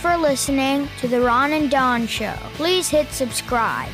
for listening to the Ron and Don Show. Please hit subscribe.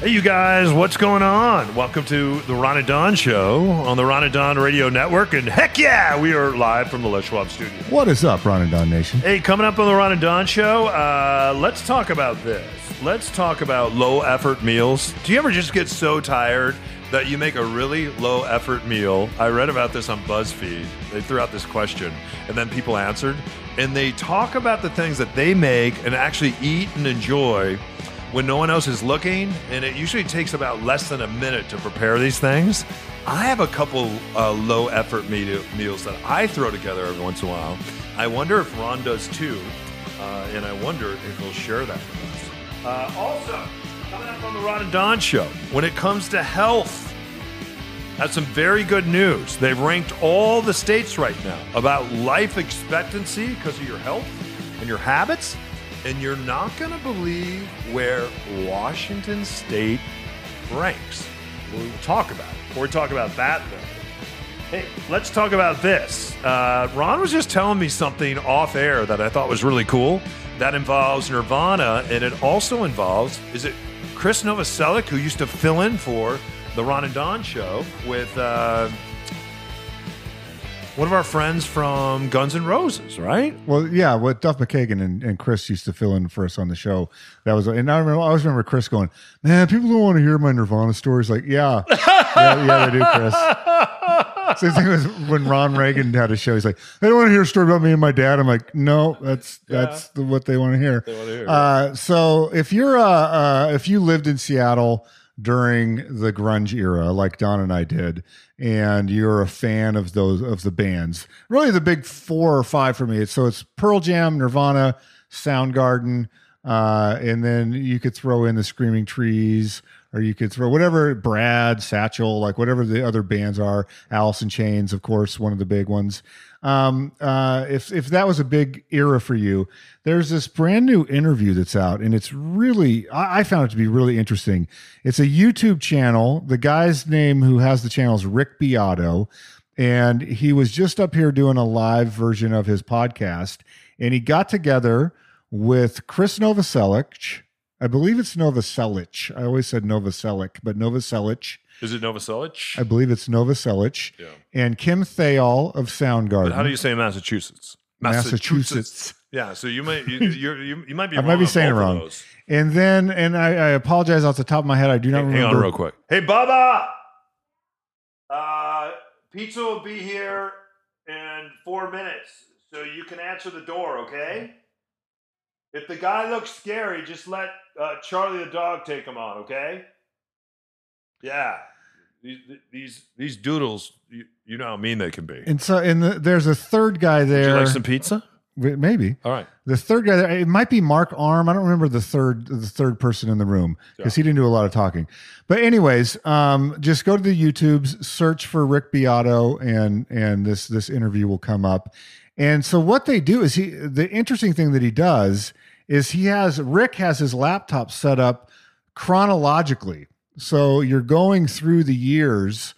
Hey, you guys, what's going on? Welcome to the Ron and Don Show on the Ron and Don Radio Network. And heck yeah, we are live from the Les Schwab studio. What is up, Ron and Don Nation? Hey, coming up on the Ron and Don Show, uh, let's talk about this. Let's talk about low effort meals. Do you ever just get so tired that you make a really low effort meal? I read about this on BuzzFeed. They threw out this question, and then people answered. And they talk about the things that they make and actually eat and enjoy when no one else is looking, and it usually takes about less than a minute to prepare these things. I have a couple uh, low effort me- meals that I throw together every once in a while. I wonder if Ron does too, uh, and I wonder if he'll share that with us. Uh, also, coming up on the Ron and Don show, when it comes to health, that's some very good news. They've ranked all the states right now about life expectancy because of your health and your habits. And you're not going to believe where Washington State ranks. We'll talk about it. Before we talk about that, though, hey, let's talk about this. Uh, Ron was just telling me something off air that I thought was really cool. That involves Nirvana, and it also involves, is it Chris Novoselic, who used to fill in for the Ron and Don show with uh, one of our friends from Guns N' Roses, right? Well, yeah, what Duff McKagan and, and Chris used to fill in for us on the show. That was, and I remember, I always remember Chris going, "Man, people don't want to hear my Nirvana stories." Like, yeah, yeah, yeah, they do, Chris. Same thing was when Ron Reagan had a show. He's like, "They don't want to hear a story about me and my dad." I'm like, "No, that's that's the, what they want to hear." Wanna hear, Uh, so if you're, uh, uh, if you lived in Seattle during the grunge era, like Don and I did, and you're a fan of those of the bands, really the big four or five for me. So it's Pearl Jam, Nirvana, Soundgarden, uh, and then you could throw in the Screaming Trees, or you could throw whatever Brad, Satchel, like whatever the other bands are. In Chains, of course, one of the big ones. Um, uh, if if that was a big era for you, there's this brand new interview that's out, and it's really I, I found it to be really interesting. It's a YouTube channel. The guy's name who has the channel is Rick Beato, and he was just up here doing a live version of his podcast, and he got together with Chris Novoselic. I believe it's Novoselic. I always said Novoselic, but Novoselic. Is it Novoselic? I believe it's Novoselic. Yeah. And Kim Thayil of Soundgarden. But how do you say Massachusetts? Massachusetts. Yeah, so you might you, you're, you, you might be I might be saying it wrong. And then, and I, I apologize off the top of my head. I do not Hang remember. Hang on real quick. Hey, Baba. Uh, pizza will be here in four minutes, so you can answer the door, okay? If the guy looks scary, just let uh, Charlie the dog take him on, okay? Yeah. These these these doodles, you, you know how mean they can be. And so, and the, there's a third guy Would there. you like some pizza? Maybe All right. the third guy there. It might be Mark Arm. I don't remember the third the third person in the room because he didn't do a lot of talking. But anyways, um, just go to the YouTubes, search for Rick Beato, and and this this interview will come up. And so what they do is he the interesting thing that he does is he has Rick has his laptop set up chronologically. So you're going through the years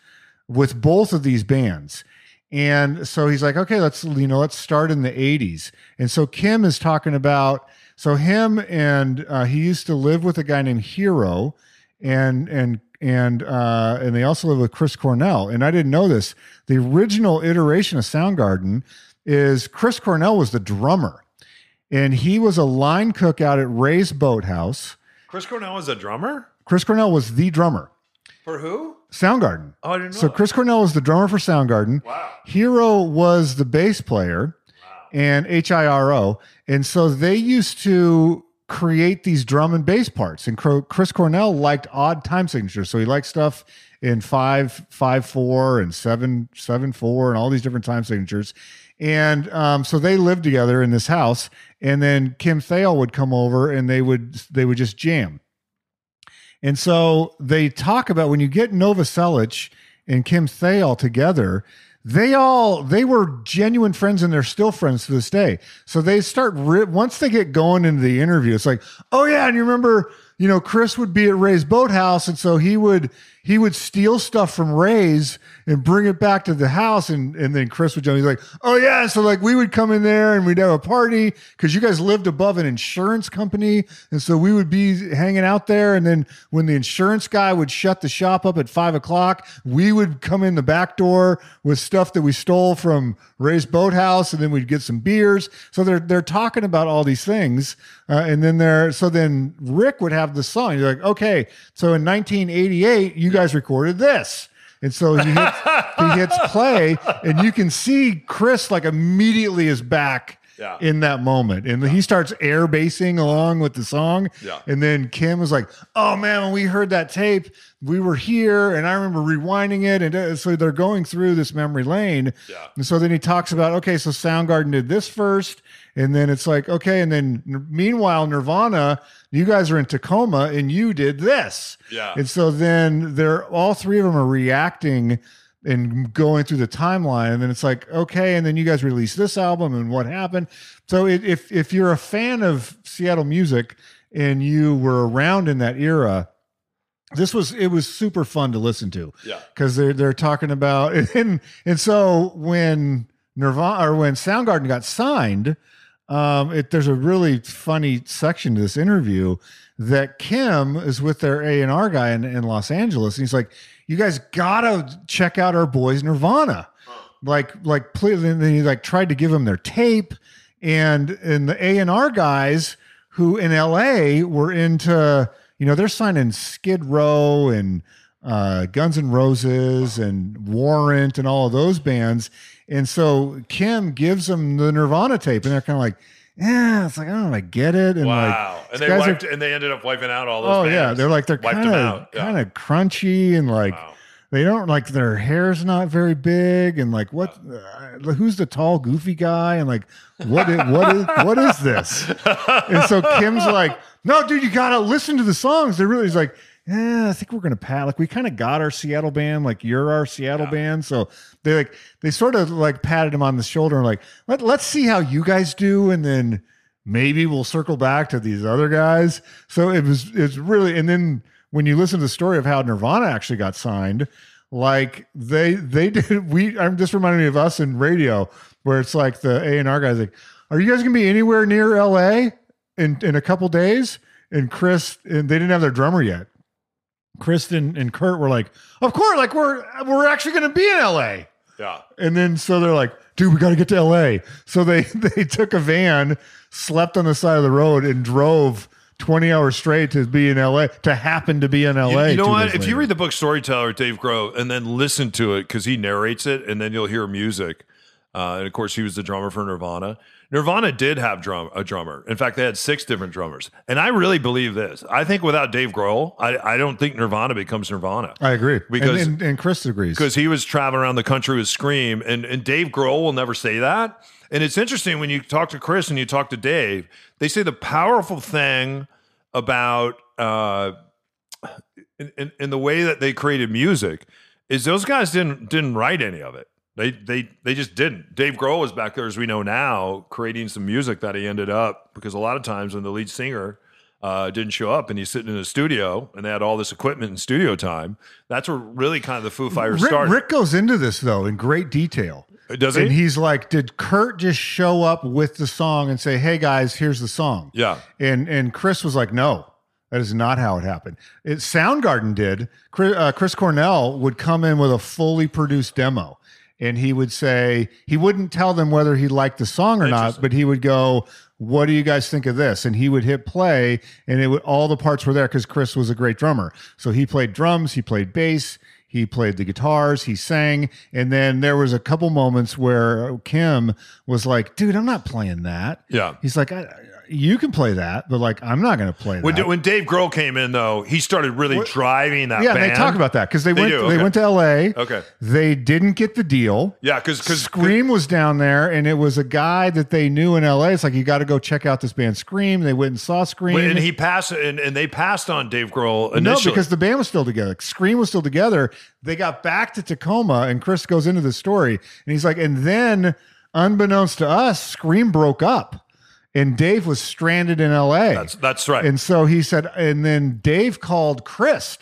with both of these bands. And so he's like, okay, let's you know, let's start in the 80s. And so Kim is talking about so him and uh, he used to live with a guy named Hiro, and and and uh, and they also live with Chris Cornell. And I didn't know this. The original iteration of Soundgarden is Chris Cornell was the drummer, and he was a line cook out at Ray's Boathouse. Chris Cornell was a drummer? Chris Cornell was the drummer. For who? Soundgarden. Oh, I didn't know. So. Chris Cornell was the drummer for Soundgarden. Wow. Hiro was the bass player wow. and HIRO. And so they used to create these drum and bass parts. And Chris Cornell liked odd time signatures. So he liked stuff in five, five, four, and seven, seven, four, and all these different time signatures. And um, so they lived together in this house, and then Kim Thayil would come over, and they would they would just jam. And so they talk about when you get Novoselic and Kim Thayil together, they all they were genuine friends and they're still friends to this day. So they start once they get going into the interview, it's like, oh yeah, and you remember, you know, Chris would be at Ray's boathouse, and so he would he would steal stuff from Ray's and bring it back to the house, and and then Chris would jump. He's like, oh yeah, so like we would come in there and we'd have a party because you guys lived above an insurance company, and so we would be hanging out there, and then when the insurance guy would shut the shop up at five o'clock, we would come in the back door with stuff that we stole from Ray's boathouse, and then we'd get some beers. So they're they're talking about all these things, uh, and then they're so then Rick would have the song. You're like, okay, so in 1988, you guys recorded this. And so he hits, he hits play, and you can see Chris like immediately is back Yeah. in that moment. And he starts air basing along with the song. Yeah. And then Kim was like, Oh man, when we heard that tape, we were here. And I remember rewinding it. And uh, so they're going through this memory lane. Yeah. And so then he talks about, okay, so Soundgarden did this first. And then it's like, okay. And then meanwhile, Nirvana, you guys are in Tacoma and you did this. Yeah. And so then they're all three of them are reacting and going through the timeline. And then it's like, okay. And then you guys released this album and what happened. So it, if, if you're a fan of Seattle music and you were around in that era, this was it was super fun to listen to Yeah. because they're they're talking about and and so when Nirvana or when Soundgarden got signed, um, it, there's a really funny section to this interview that Kim is with their A and R guy in, in Los Angeles, and he's like, "You guys gotta check out our boys Nirvana." Like, like, please, and then he like tried to give them their tape, and and the A and R guys who in L.A. were into, you know, they're signing Skid Row and uh, Guns N' Roses and Warrant and all of those bands. And so Kim gives them the Nirvana tape, and they're kind of like, yeah, it's like I don't know, I get it. And Wow. like, and they guys are- and they ended up wiping out all those. oh yeah, they're like they're kind of. Kind of crunchy and like Wow. they don't like their hair's not very big and like what uh, who's the tall goofy guy and like what is, what is what is this and so kim's like no dude you gotta listen to the songs they're really he's like yeah i think we're gonna pat like we kind of got our seattle band like you're our seattle Yeah. band so they like they sort of like patted him on the shoulder and like Let, let's see how you guys do and then maybe we'll circle back to these other guys so it was it's really and then when you listen to the story of how Nirvana actually got signed, like they they did we I'm just reminding me of us in radio where it's like the A and R guys like, are you guys gonna be anywhere near LA in in a couple days? And Chris and they didn't have their drummer yet. Kristen and Kurt were like, of course, like we're we're actually gonna be in LA. Yeah. And then so they're like, dude, we got to get to LA. So they they took a van, slept on the side of the road, and drove 20 hours straight to be in LA, to happen to be in LA. You, you know what? If you read the book Storyteller, Dave Grohl, and then listen to it because he narrates it, and then you'll hear music. Uh, and of course, he was the drummer for Nirvana. Nirvana did have drum a drummer. In fact, they had six different drummers. And I really believe this. I think without Dave Grohl, I, I don't think Nirvana becomes Nirvana. I agree. Because- and, and, and Chris agrees. because he was traveling around the country with Scream, and and Dave Grohl will never say that. And it's interesting when you talk to Chris and you talk to Dave, they say the powerful thing about uh, in, in, in the way that they created music is those guys didn't didn't write any of it. They they they just didn't. Dave Grohl was back there, as we know now, creating some music that he ended up because a lot of times when the lead singer uh, didn't show up and he's sitting in a studio and they had all this equipment and studio time, that's where really kind of the Foo Fighters Rick, started. Rick goes into this though in great detail. Does And he's like, did Kurt just show up with the song and say, "Hey guys, here's the song"? Yeah. And and Chris was like, "No, that is not how it happened." It Soundgarden did. Chris, uh, Chris Cornell would come in with a fully produced demo, and he would say he wouldn't tell them whether he liked the song or not, but he would go, "What do you guys think of this?" And he would hit play, and it would all the parts were there because Chris was a great drummer. So he played drums, he played bass. He played the guitars, he sang, and then there was a couple moments where Kim was like, "Dude, I'm not playing that." Yeah. He's like, I, you can play that, but like I'm not going to play When, that. when Dave Grohl came in, though, he started really What- driving that yeah, band. they talk about that because they, They went. do, They went to L.A. Okay. They didn't get the deal. Yeah, because because Scream was down there, and it was a guy that they knew in L.A. It's like you got to go check out this band, Scream. They went and saw Scream. and he passed and, and they passed on Dave Grohl no, initially. because the band was still together. Scream was still together. They got back to Tacoma, and Chris goes into the story, and he's like, and then, unbeknownst to us, Scream broke up, and Dave was stranded in L.A. that's that's right. And so he said, and then Dave called Chris,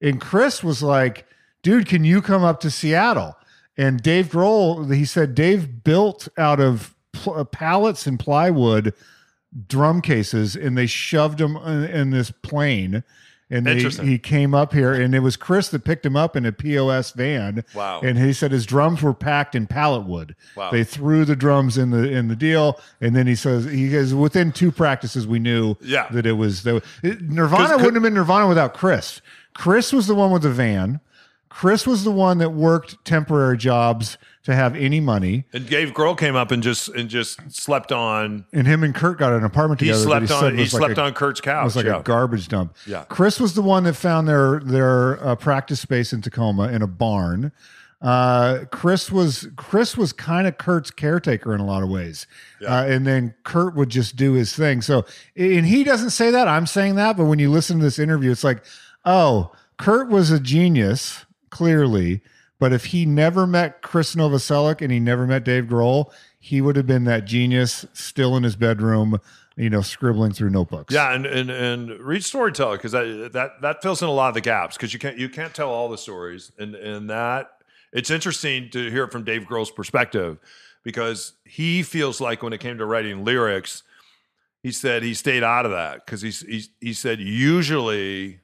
and Chris was like, dude, can you come up to Seattle? And Dave Grohl, he said, Dave built out of pl- uh, pallets and plywood drum cases, and they shoved them in, in this plane. And they, he came up here, and it was Chris that picked him up in a POS van. Wow. And he said his drums were packed in pallet wood. Wow. They threw the drums in the in the deal, and then he says he goes within two practices we knew Yeah. that it was that it- Nirvana wouldn't have been Nirvana without Chris. Chris was the one with the van. Chris was the one that worked temporary jobs to have any money, and Dave Grohl came up and just and just slept on. and him and Kurt got an apartment together. that slept said on. He like slept a- on Kurt's couch. It was like yeah. a garbage dump. Yeah. Chris was the one that found their their uh, practice space in Tacoma in a barn. Uh, Chris was Chris was kind of Kurt's caretaker in a lot of ways, uh, and then Kurt would just do his thing. So, and he doesn't say that. I'm saying that, but when you listen to this interview, it's like, oh, Kurt was a genius, clearly. But if he never met Chris Novoselic and he never met Dave Grohl, he would have been that genius still in his bedroom, you know, scribbling through notebooks. Yeah, and and and read storyteller because that that that fills in a lot of the gaps because you can't you can't tell all the stories and and that it's interesting to hear it from Dave Grohl's perspective because he feels like when it came to writing lyrics, he said he stayed out of that because he's he he said usually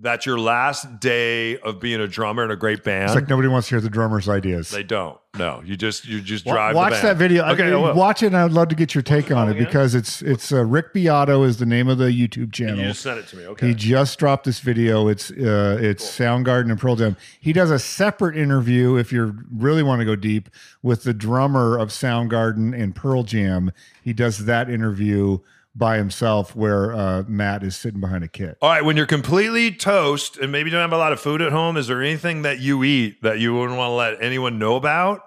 that's your last day of being a drummer in a great band. It's like nobody wants to hear the drummer's ideas. they don't. No, you just you just Wa- drive. the Watch band. that video. Okay, I I, watch it, and I'd love to get your take on it because it's it's uh, Rick Beato is the name of the YouTube You channel. just sent it to me. Okay. He just dropped this video. It's uh, it's Soundgarden and Pearl Jam. He does a separate interview if you really want to go deep with the drummer of Soundgarden and Pearl Jam. He does that interview by himself where uh, Matt is sitting behind a kit. All right, when you're completely toast and maybe you don't have a lot of food at home, is there anything that you eat that you wouldn't want to let anyone know about?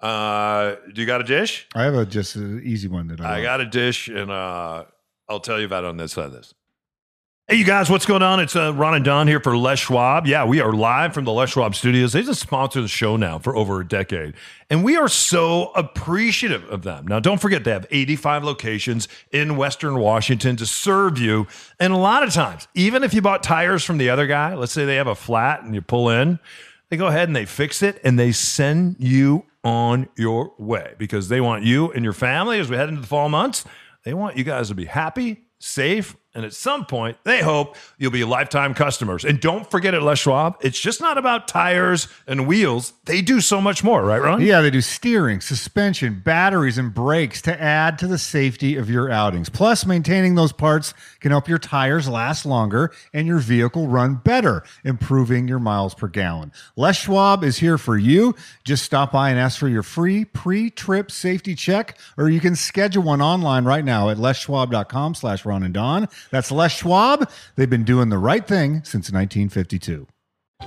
Uh, do you got a dish? I have a just an easy one that I, I love. got a dish, and uh, I'll tell you about it on this side of this. Hey, you guys, what's going on? It's uh, Ron and Don here for Les Schwab. Yeah, we are live from the Les Schwab studios. They just sponsored the show now for over a decade, and we are so appreciative of them. Now, don't forget, they have 85 locations in Western Washington to serve you. And a lot of times, even if you bought tires from the other guy, let's say they have a flat and you pull in, they go ahead and they fix it and they send you on your way because they want you and your family as we head into the fall months. They want you guys to be happy, safe, and at some point, they hope you'll be lifetime customers. And don't forget at Les Schwab, it's just not about tires and wheels. They do so much more, right, Ron? Yeah, they do steering, suspension, batteries, and brakes to add to the safety of your outings. Plus, maintaining those parts can help your tires last longer and your vehicle run better, improving your miles per gallon. Les Schwab is here for you. Just stop by and ask for your free pre-trip safety check, or you can schedule one online right now at leschwab.com slash Ron and Don. That's Les Schwab. They've been doing the right thing since 1952.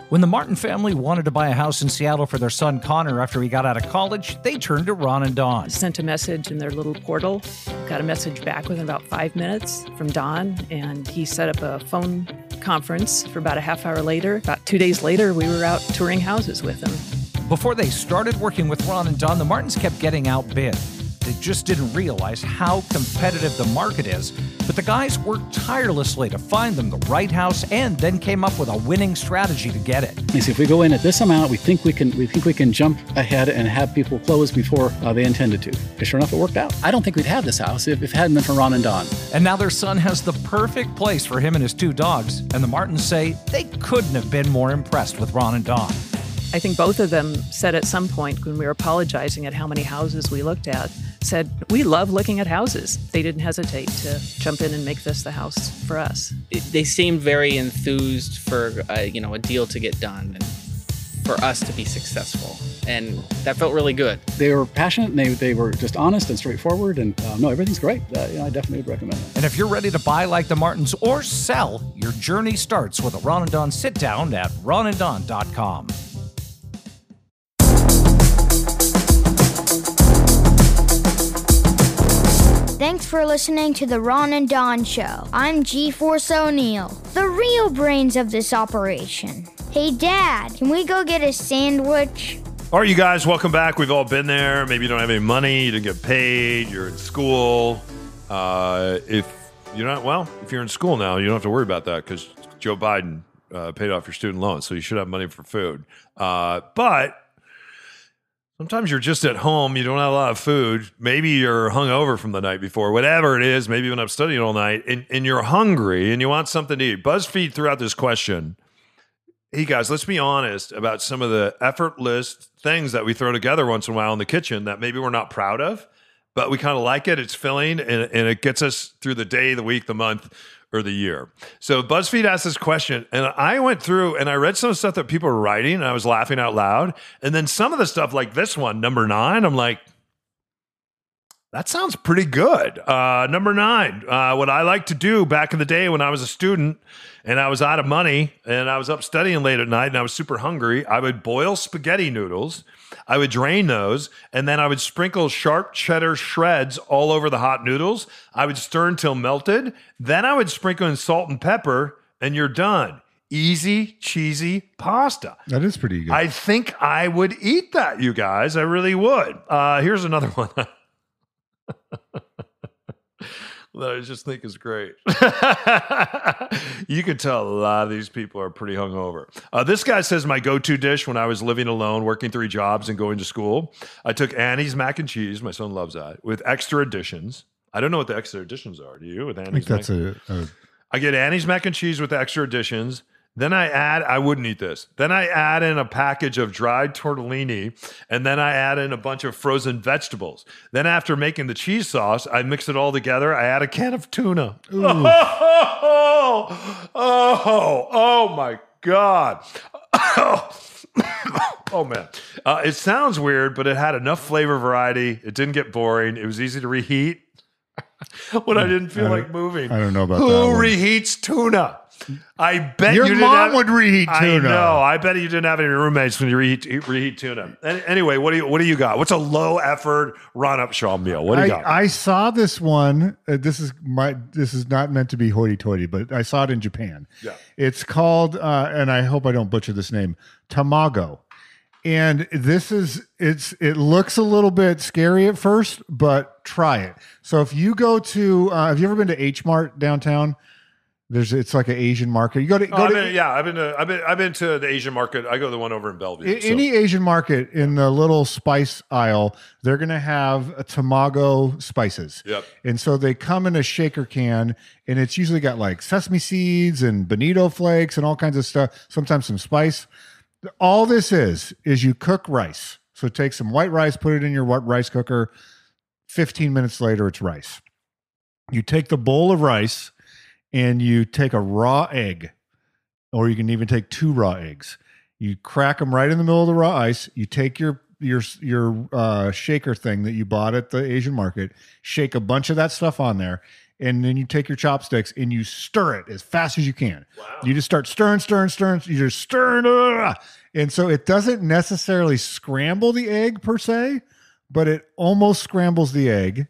When the Martin family wanted to buy a house in Seattle for their son Connor after he got out of college, they turned to Ron and Don. sent a message in their little portal. Got a message back within about five minutes from Don, and he set up a phone conference for about a half hour later. About two days later, we were out touring houses with him. Before they started working with Ron and Don, the Martins kept getting outbid. They just didn't realize how competitive the market is. But the guys worked tirelessly to find them the right house and then came up with a winning strategy to get it. They say if we go in at this amount, we think we can we think we can jump ahead and have people close before uh, they intended to. And sure enough, it worked out. I don't think we'd have this house if, if it hadn't been for Ron and Don. And now their son has the perfect place for him and his two dogs. And the Martins say they couldn't have been more impressed with Ron and Don. I think both of them said at some point when we were apologizing at how many houses we looked at, said, We love looking at houses. They didn't hesitate to jump in and make this the house for us. it- they seemed very enthused for uh, you know a deal to get done and for us to be successful and that felt really good. They were passionate and they, they were just honest and straightforward. And uh, no, everything's great. Uh, you know, I definitely would recommend it. And if you're ready to buy like the Martins or sell, your journey starts with a Ron and Don sit down at ronanddon.com. Thanks for listening to the Ron and Don Show. I'm G Force O'Neill, the real brains of this operation. Hey, Dad, can we go get a sandwich? All right, you guys, welcome back. We've all been there. Maybe you don't have any money, you didn't get paid, you're in school. Uh, if you're not, well, if you're in school now, you don't have to worry about that because Joe Biden uh, paid off your student loans, so you should have money for food. Uh, but sometimes you're just at home, you don't have a lot of food. Maybe you're hungover from the night before, whatever it is. Maybe you've been up studying all night and, and you're hungry and you want something to eat. BuzzFeed threw out this question hey guys, let's be honest about some of the effortless things that we throw together once in a while in the kitchen that maybe we're not proud of, but we kind of like it. It's filling and, and it gets us through the day, the week, the month, or the year. So BuzzFeed asked this question, and I went through and I read some stuff that people were writing, and I was laughing out loud. And then some of the stuff, like this one, number nine, I'm like, that sounds pretty good. Uh, number nine, uh, what I like to do back in the day when I was a student and I was out of money and I was up studying late at night and I was super hungry, I would boil spaghetti noodles. I would drain those and then I would sprinkle sharp cheddar shreds all over the hot noodles. I would stir until melted. Then I would sprinkle in salt and pepper and you're done. Easy, cheesy pasta. That is pretty good. I think I would eat that, you guys. I really would. Uh, here's another one. That I just think is great. you can tell a lot of these people are pretty hungover. Uh, this guy says my go-to dish when I was living alone, working three jobs, and going to school. I took Annie's mac and cheese. My son loves that with extra additions. I don't know what the extra additions are. Do you? With I Annie's, think that's mac- a, a I get Annie's mac and cheese with extra additions. Then I add, I wouldn't eat this. Then I add in a package of dried tortellini, and then I add in a bunch of frozen vegetables. Then after making the cheese sauce, I mix it all together. I add a can of tuna. Oh, oh, oh my God. oh man. Uh, it sounds weird, but it had enough flavor variety. It didn't get boring. It was easy to reheat when I didn't feel I like moving. I don't know about Who that one. reheats tuna? I bet Your you mom have- would reheat I tuna. know. I bet you didn't have any roommates when you reheat, reheat tuna. Anyway, what do you what do you got? What's a low effort run up Shaw meal? What do you I, got? I saw this one. Uh, this is my. This is not meant to be hoity-toity, but I saw it in Japan. Yeah. It's called, uh, and I hope I don't butcher this name, tamago. And this is it's it looks a little bit scary at first, but try it. So if you go to, uh, have you ever been to H Mart downtown? There's it's like an Asian market. You go to Oh, go I've to been, yeah, I've been to I've been I've been to the Asian market. I go to the one over in Bellevue. So- Any Asian market in the little spice aisle, they're going to have a tamago spices. Yep. And so they come in a shaker can, and it's usually got like sesame seeds and bonito flakes and all kinds of stuff, sometimes some spice. All this is, is you cook rice. So take some white rice, put it in your white rice cooker. 15 minutes later, it's rice. You take the bowl of rice and you take a raw egg, or you can even take two raw eggs. You crack them right in the middle of the raw ice. You take your your your uh, shaker thing that you bought at the Asian market, shake a bunch of that stuff on there, and then you take your chopsticks and you stir it as fast as you can. You just start stirring, stirring, stirring. You just stirring, ugh. and so it doesn't necessarily scramble the egg per se, but it almost scrambles the egg.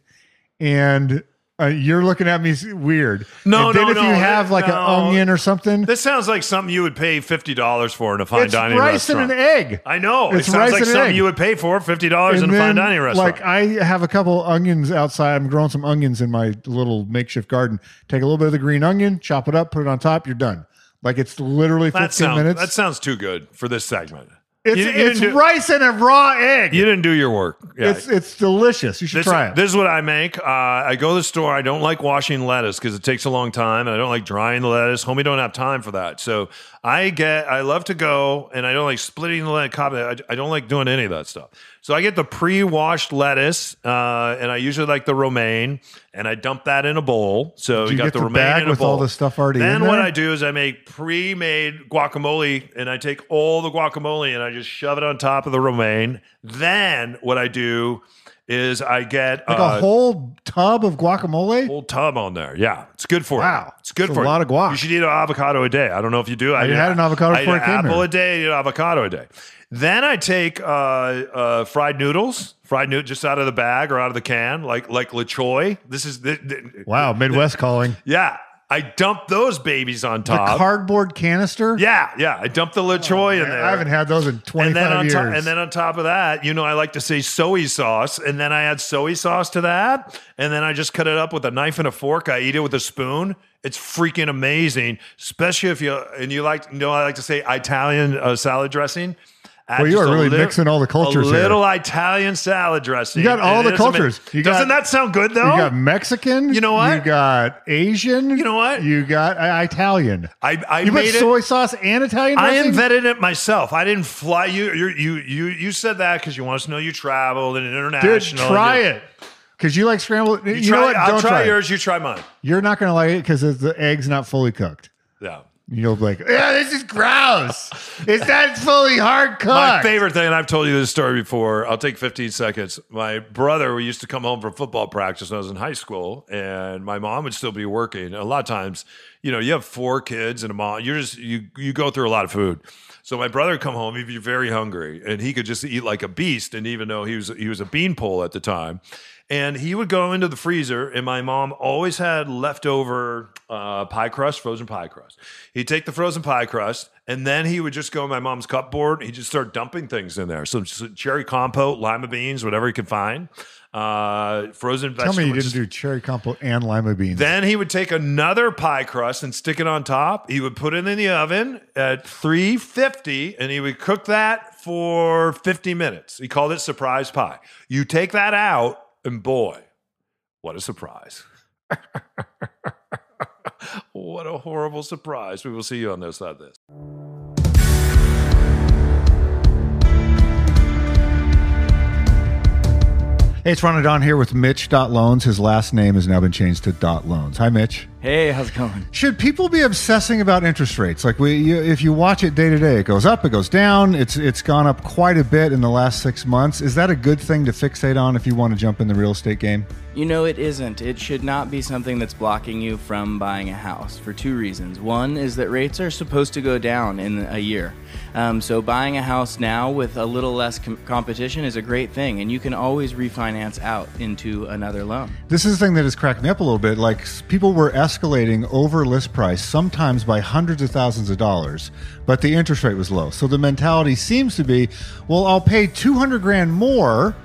And uh, you're looking at me weird. No, and then no, if no, you have like no. an onion or something, This sounds like something you would pay fifty dollars for in a fine dining restaurant. it's dining rice restaurant. and an egg. I know. It's it sounds like something egg. you would pay for fifty dollars in a fine dining restaurant. Like I have a couple onions outside. I'm growing some onions in my little makeshift garden. Take a little bit of the green onion, chop it up, put it on top. You're done. Like it's literally 15 that sounds minutes. that sounds too good for this segment. It's you- you it's do- rice and a raw egg. You didn't do your work. Yeah. It's it's delicious. You should this, try it. this is what I make. Uh, I go to the store. I don't like washing lettuce because it takes a long time, and I don't like drying the lettuce. Homie don't have time for that. So I get. I love to go, and I don't like splitting the lettuce. I, I don't like doing any of that stuff. So I get the pre-washed lettuce, uh, and I usually like the romaine, and I dump that in a bowl. So you you got get the the romaine bag in a with bowl. all the stuff already in Then what? I do is I make pre-made guacamole, and I take all the guacamole and I just shove it on top of the romaine. Then what I do is I get Like uh, a whole tub of guacamole. whole tub on there. Yeah, it's good for Wow. you. It's good That's for a you. lot of guac. You should eat an avocado a day. I don't know if you do. I, I had an avocado I before I came apple here. a day. Eat an avocado a day. Then I take uh, uh, fried noodles, fried noodles just out of the bag or out of the can, like like La Choy. This is the, the- Wow, Midwest calling. yeah. I dump those babies on top. The cardboard canister. yeah, yeah. I dump the La Choy in there. I haven't had those in 25 and then on years. top, and then on top of that, you know, I like to say soy sauce, and then I add soy sauce to that, and then I just cut it up with a knife and a fork. I eat it with a spoon. It's freaking amazing, especially if you and you like. You know, I like to say Italian uh, salad dressing. Well, you are really lit- mixing all the cultures A here. little Italian salad dressing. You got all the it is ama- cultures. You got- Doesn't that sound good though? you got Mexican. You know what? You got Asian. You know what? You got uh, Italian. I, I You put made it. soy sauce and Italian I invented it myself. I didn't fly you. You you you you said that because you want us to know you traveled and international. Dude, try it. Because you like scrambled. You, You know try, what? I'll Don't try, try it. yours. You try mine. You're not going to like it because the egg's not fully cooked. Yeah. You'll be like, yeah, this is gross. it's not fully hard cooked. My favorite thing, and I've told you this story before. I'll take 15 seconds. My brother, we used to come home from football practice when I was in high school, and my mom would still be working. A lot of times, you know, you have four kids and a mom. You're just you you go through a lot of food. So my brother would come home, he'd be very hungry, and he could just eat like a beast. And even though he was he was a beanpole at the time, and he would go into the freezer, and my mom always had leftover uh, pie crust, frozen pie crust. He'd take the frozen pie crust, and then he would just go in my mom's cupboard. He'd just start dumping things in there. So, so cherry compote, lima beans, whatever he could find, uh, frozen Tell vegetables. me you didn't do cherry compote and lima beans. then he would take another pie crust and stick it on top. He would put it in the oven at 350 and he would cook that for 50 minutes. He called it surprise pie. You take that out, and boy, what a surprise. what a horrible surprise. We will see you on this side of this. hey, it's Ron and Don here with Mitch Dot Loans. His last name has now been changed to Dot Loans. Hi, Mitch. Hey, how's it going? Should people be obsessing about interest rates? Like we, you, if you watch it day to day, it goes up, it goes down. It's it's gone up quite a bit in the last six months. Is that a good thing to fixate on if you want to jump in the real estate game? You know, it isn't. It should not be something that's blocking you from buying a house for two reasons. One is that rates are supposed to go down in a year. Um, so, buying a house now with a little less com- competition is a great thing, and you can always refinance out into another loan. This is the thing that has cracked me up a little bit. Like people were escalating over list price, sometimes by hundreds of thousands of dollars, but the interest rate was low. So the mentality seems to be, well, I'll pay two hundred grand more.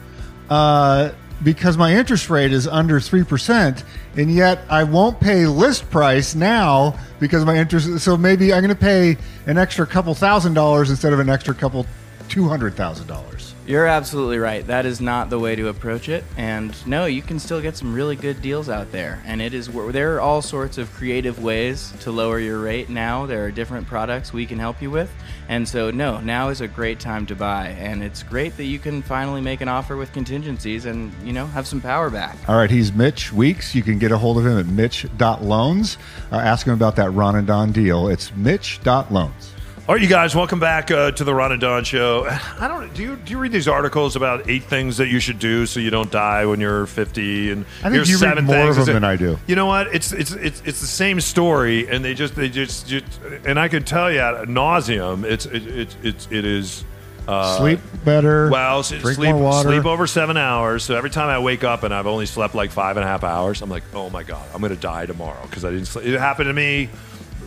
Uh, because my interest rate is under 3% and yet I won't pay list price now because my interest so maybe I'm going to pay an extra couple thousand dollars instead of an extra couple $200,000. You're absolutely right. That is not the way to approach it. And no, you can still get some really good deals out there. And it is there are all sorts of creative ways to lower your rate now. There are different products we can help you with. And so, no, now is a great time to buy. And it's great that you can finally make an offer with contingencies and, you know, have some power back. All right, he's Mitch Weeks. You can get a hold of him at mitch.loans. Uh, ask him about that Ron and Don deal. It's mitch.loans. All right, you guys, welcome back uh, to the Ron and Don Show. I don't do you do you read these articles about eight things that you should do so you don't die when you're 50? And I think you read more things. of them than I do. You know what? It's it's it's it's the same story, and they just they just, just and I can tell you at nauseum. It's it, it, it's it is. Uh, Sleep better. Well, drink sleep, more water. sleep over seven hours. So every time I wake up and I've only slept like five and a half hours, I'm like, oh my god, I'm gonna die tomorrow because I didn't. Sleep. It happened to me.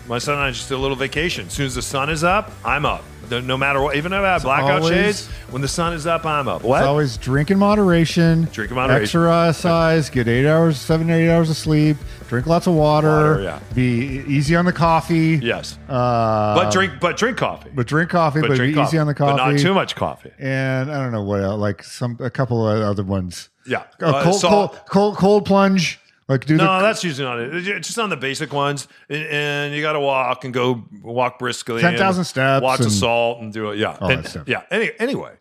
My son and I just did a little vacation. As soon as the sun is up, I'm up. No matter what, even if I have blackout always- shades, when the sun is up, I'm up. What? It's always drink in moderation. Drink in moderation. Exercise. Get eight hours, seven, eight hours of sleep. Drink lots of water. Water, yeah. Be easy on the coffee. yes, Uh, but drink, but drink coffee. But drink coffee. But, drink be easy on the coffee. but not too much coffee. And I don't know what else, like some a couple of other ones. Yeah, A Uh, cold, salt. cold, cold, cold plunge. Like do No, the that's usually not it. It's just on the basic ones, and, and you got to walk and go walk briskly. 10,000 steps Lots of salt and do it. Yeah, And-. Yeah. Any, anyway,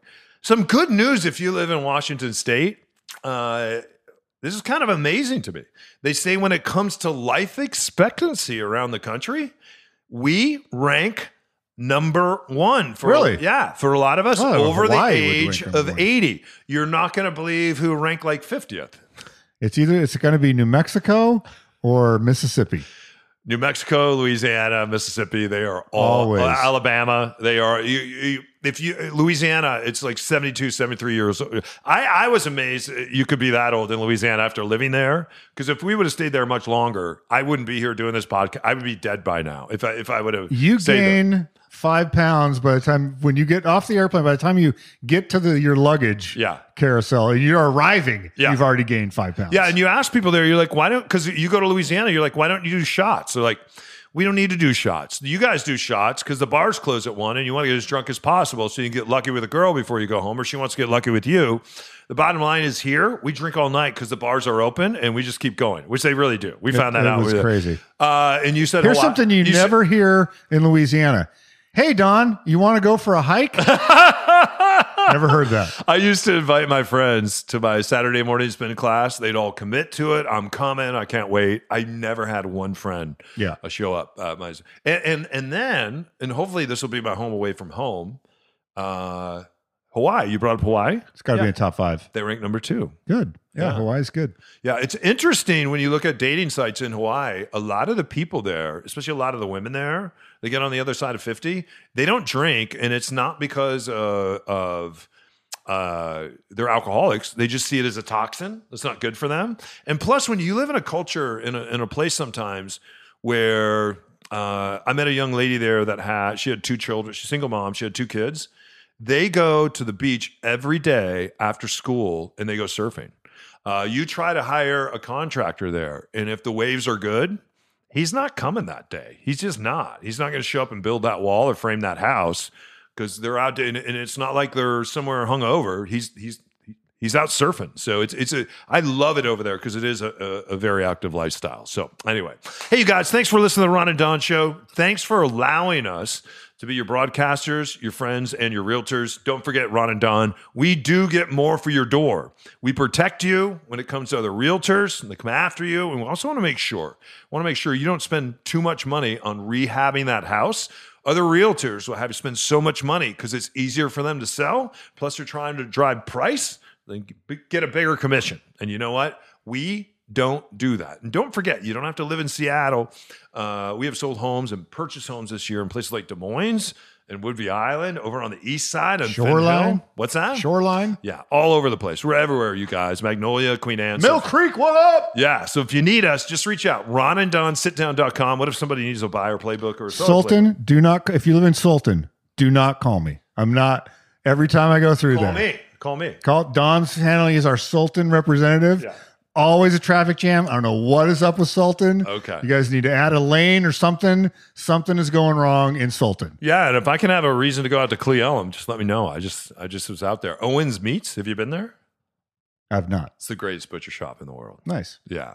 Some good news if you live in Washington State. Uh, this is kind of amazing to me. They say when it comes to life expectancy around the country, we rank number one for Really? yeah for a lot of us Oh, over the Hawaii would age of 80 you're not going to believe who ranked like 50th It's either it's going to be New Mexico or Mississippi. New Mexico, Louisiana, Mississippi, they are all Always. uh, Alabama, they are you, you, if you Louisiana, it's like 72, 73 years old. I I was amazed you could be that old in Louisiana after living there because if we would have stayed there much longer, I wouldn't be here doing this podcast. I would be dead by now if I if I would have You stayed there. Five pounds by the time when you get off the airplane. By the time you get to the your luggage Yeah. carousel, you're arriving. Yeah. You've already gained five pounds. Yeah, and you ask people there, you're like, why don't? Because you go to Louisiana, you're like, why don't you do shots? They're like, we don't need to do shots. You guys do shots because the bars close at one, and you want to get as drunk as possible so you can get lucky with a girl before you go home, or she wants to get lucky with you. The bottom line is here, we drink all night because the bars are open, and we just keep going, which they really do. We found that it out. was crazy. Uh, and you said Here's something you, said- never hear in Louisiana. Hey Don, you want to go for a hike? never heard that. I used to invite my friends to my Saturday morning spin class. They'd all commit to it. I'm coming. I can't wait. I never had one friend Yeah. uh, show up. Uh, my, and, and and then and hopefully this will be my home away from home. Uh, Hawaii. You brought up Hawaii. It's got to be Yeah. in top five. They rank number two. Good. Yeah, Yeah. Hawaii's good. Yeah, it's interesting when you look at dating sites in Hawaii. A lot of the people there, especially a lot of the women there, they get on the other side of fifty. They don't drink, and it's not because uh, of uh, they're alcoholics. They just see it as a toxin. That's not good for them. And plus, when you live in a culture in a, in a place sometimes where uh, I met a young lady there that had she had two children. She's a single mom. She had two kids. They go to the beach every day after school and they go surfing. Uh, you try to hire a contractor there, and if the waves are good, he's not coming that day. He's just not. He's not going to show up and build that wall or frame that house because they're out, and, and it's not like they're somewhere hungover. He's he's he's out surfing. So it's it's a I love it over there because it is a, a, a very active lifestyle. So anyway, hey you guys, thanks for listening to the Ron and Don show. Thanks for allowing us to be your broadcasters, your friends, and your realtors. Don't forget Ron and Don. We do get more for your door. We protect you when it comes to other realtors and they come after you. And we also want to make sure, want to make sure you don't spend too much money on rehabbing that house. Other realtors will have you spend so much money because it's easier for them to sell. Plus, they're trying to drive price, then get a bigger commission. And you know what? We don't do that. And don't forget, you don't have to live in Seattle. Uh, we have sold homes and purchased homes this year in places like Des Moines and Whidbey Island, over on the east side of Shoreline? What's that? Shoreline. Yeah, all over the place. We're everywhere, you guys. Magnolia, Queen Anne. Mill Creek, what up? yeah, so if you need us, just reach out. Ron and Don, sitdown.com. What if somebody needs a buyer playbook or a Sultan, do not if you live in Sultan, do not call me. I'm not every time I go through playbook? Call there. me. Call me. Call Don's handling is our Sultan representative. Yeah. Always a traffic jam. I don't know what is up with Sultan. Okay. You guys need to add a lane or something. Something is going wrong in Sultan. Yeah, and if I can have a reason to go out to Cle Elum, just let me know. I just I just was out there. Owens Meats, have you been there? I've not. It's the greatest butcher shop in the world. Nice. Yeah.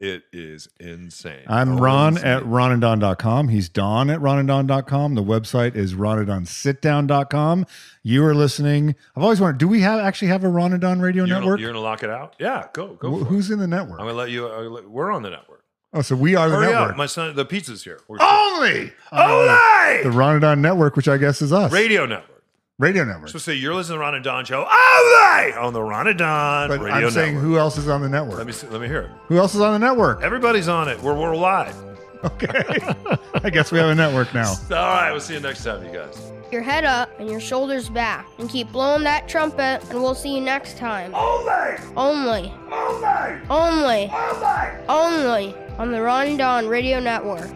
It is insane. I'm Owens Ron Meats. at ronandon.com. He's Don at ronandon.com. The website is ronandonsitdown.com. You are listening. I've always wondered, do we have actually have a Ron and Don radio You're gonna, network? you're gonna lock it out? Yeah, go go. Wh- for it. Who's in the network? I'm gonna let you. I'll we're on the network. Oh, so we are the oh, network. up, my son. The pizza's here. We're Only Only! the Ron and Don network, which I guess is us. radio network. Radio network. So say you're listening to the Ron and Don show. Only on the Ron and Don But radio I'm saying network. who else is on the network? Let me see, let me hear it. who else is on the network? Everybody's on it. We're we're live. Okay. I guess we have a network now. All right, we'll see you next time, you guys. Your head up and your shoulders back, and keep blowing that trumpet, and we'll see you next time. Only, Only, only, only, only. only on the Ron and Don Radio Network.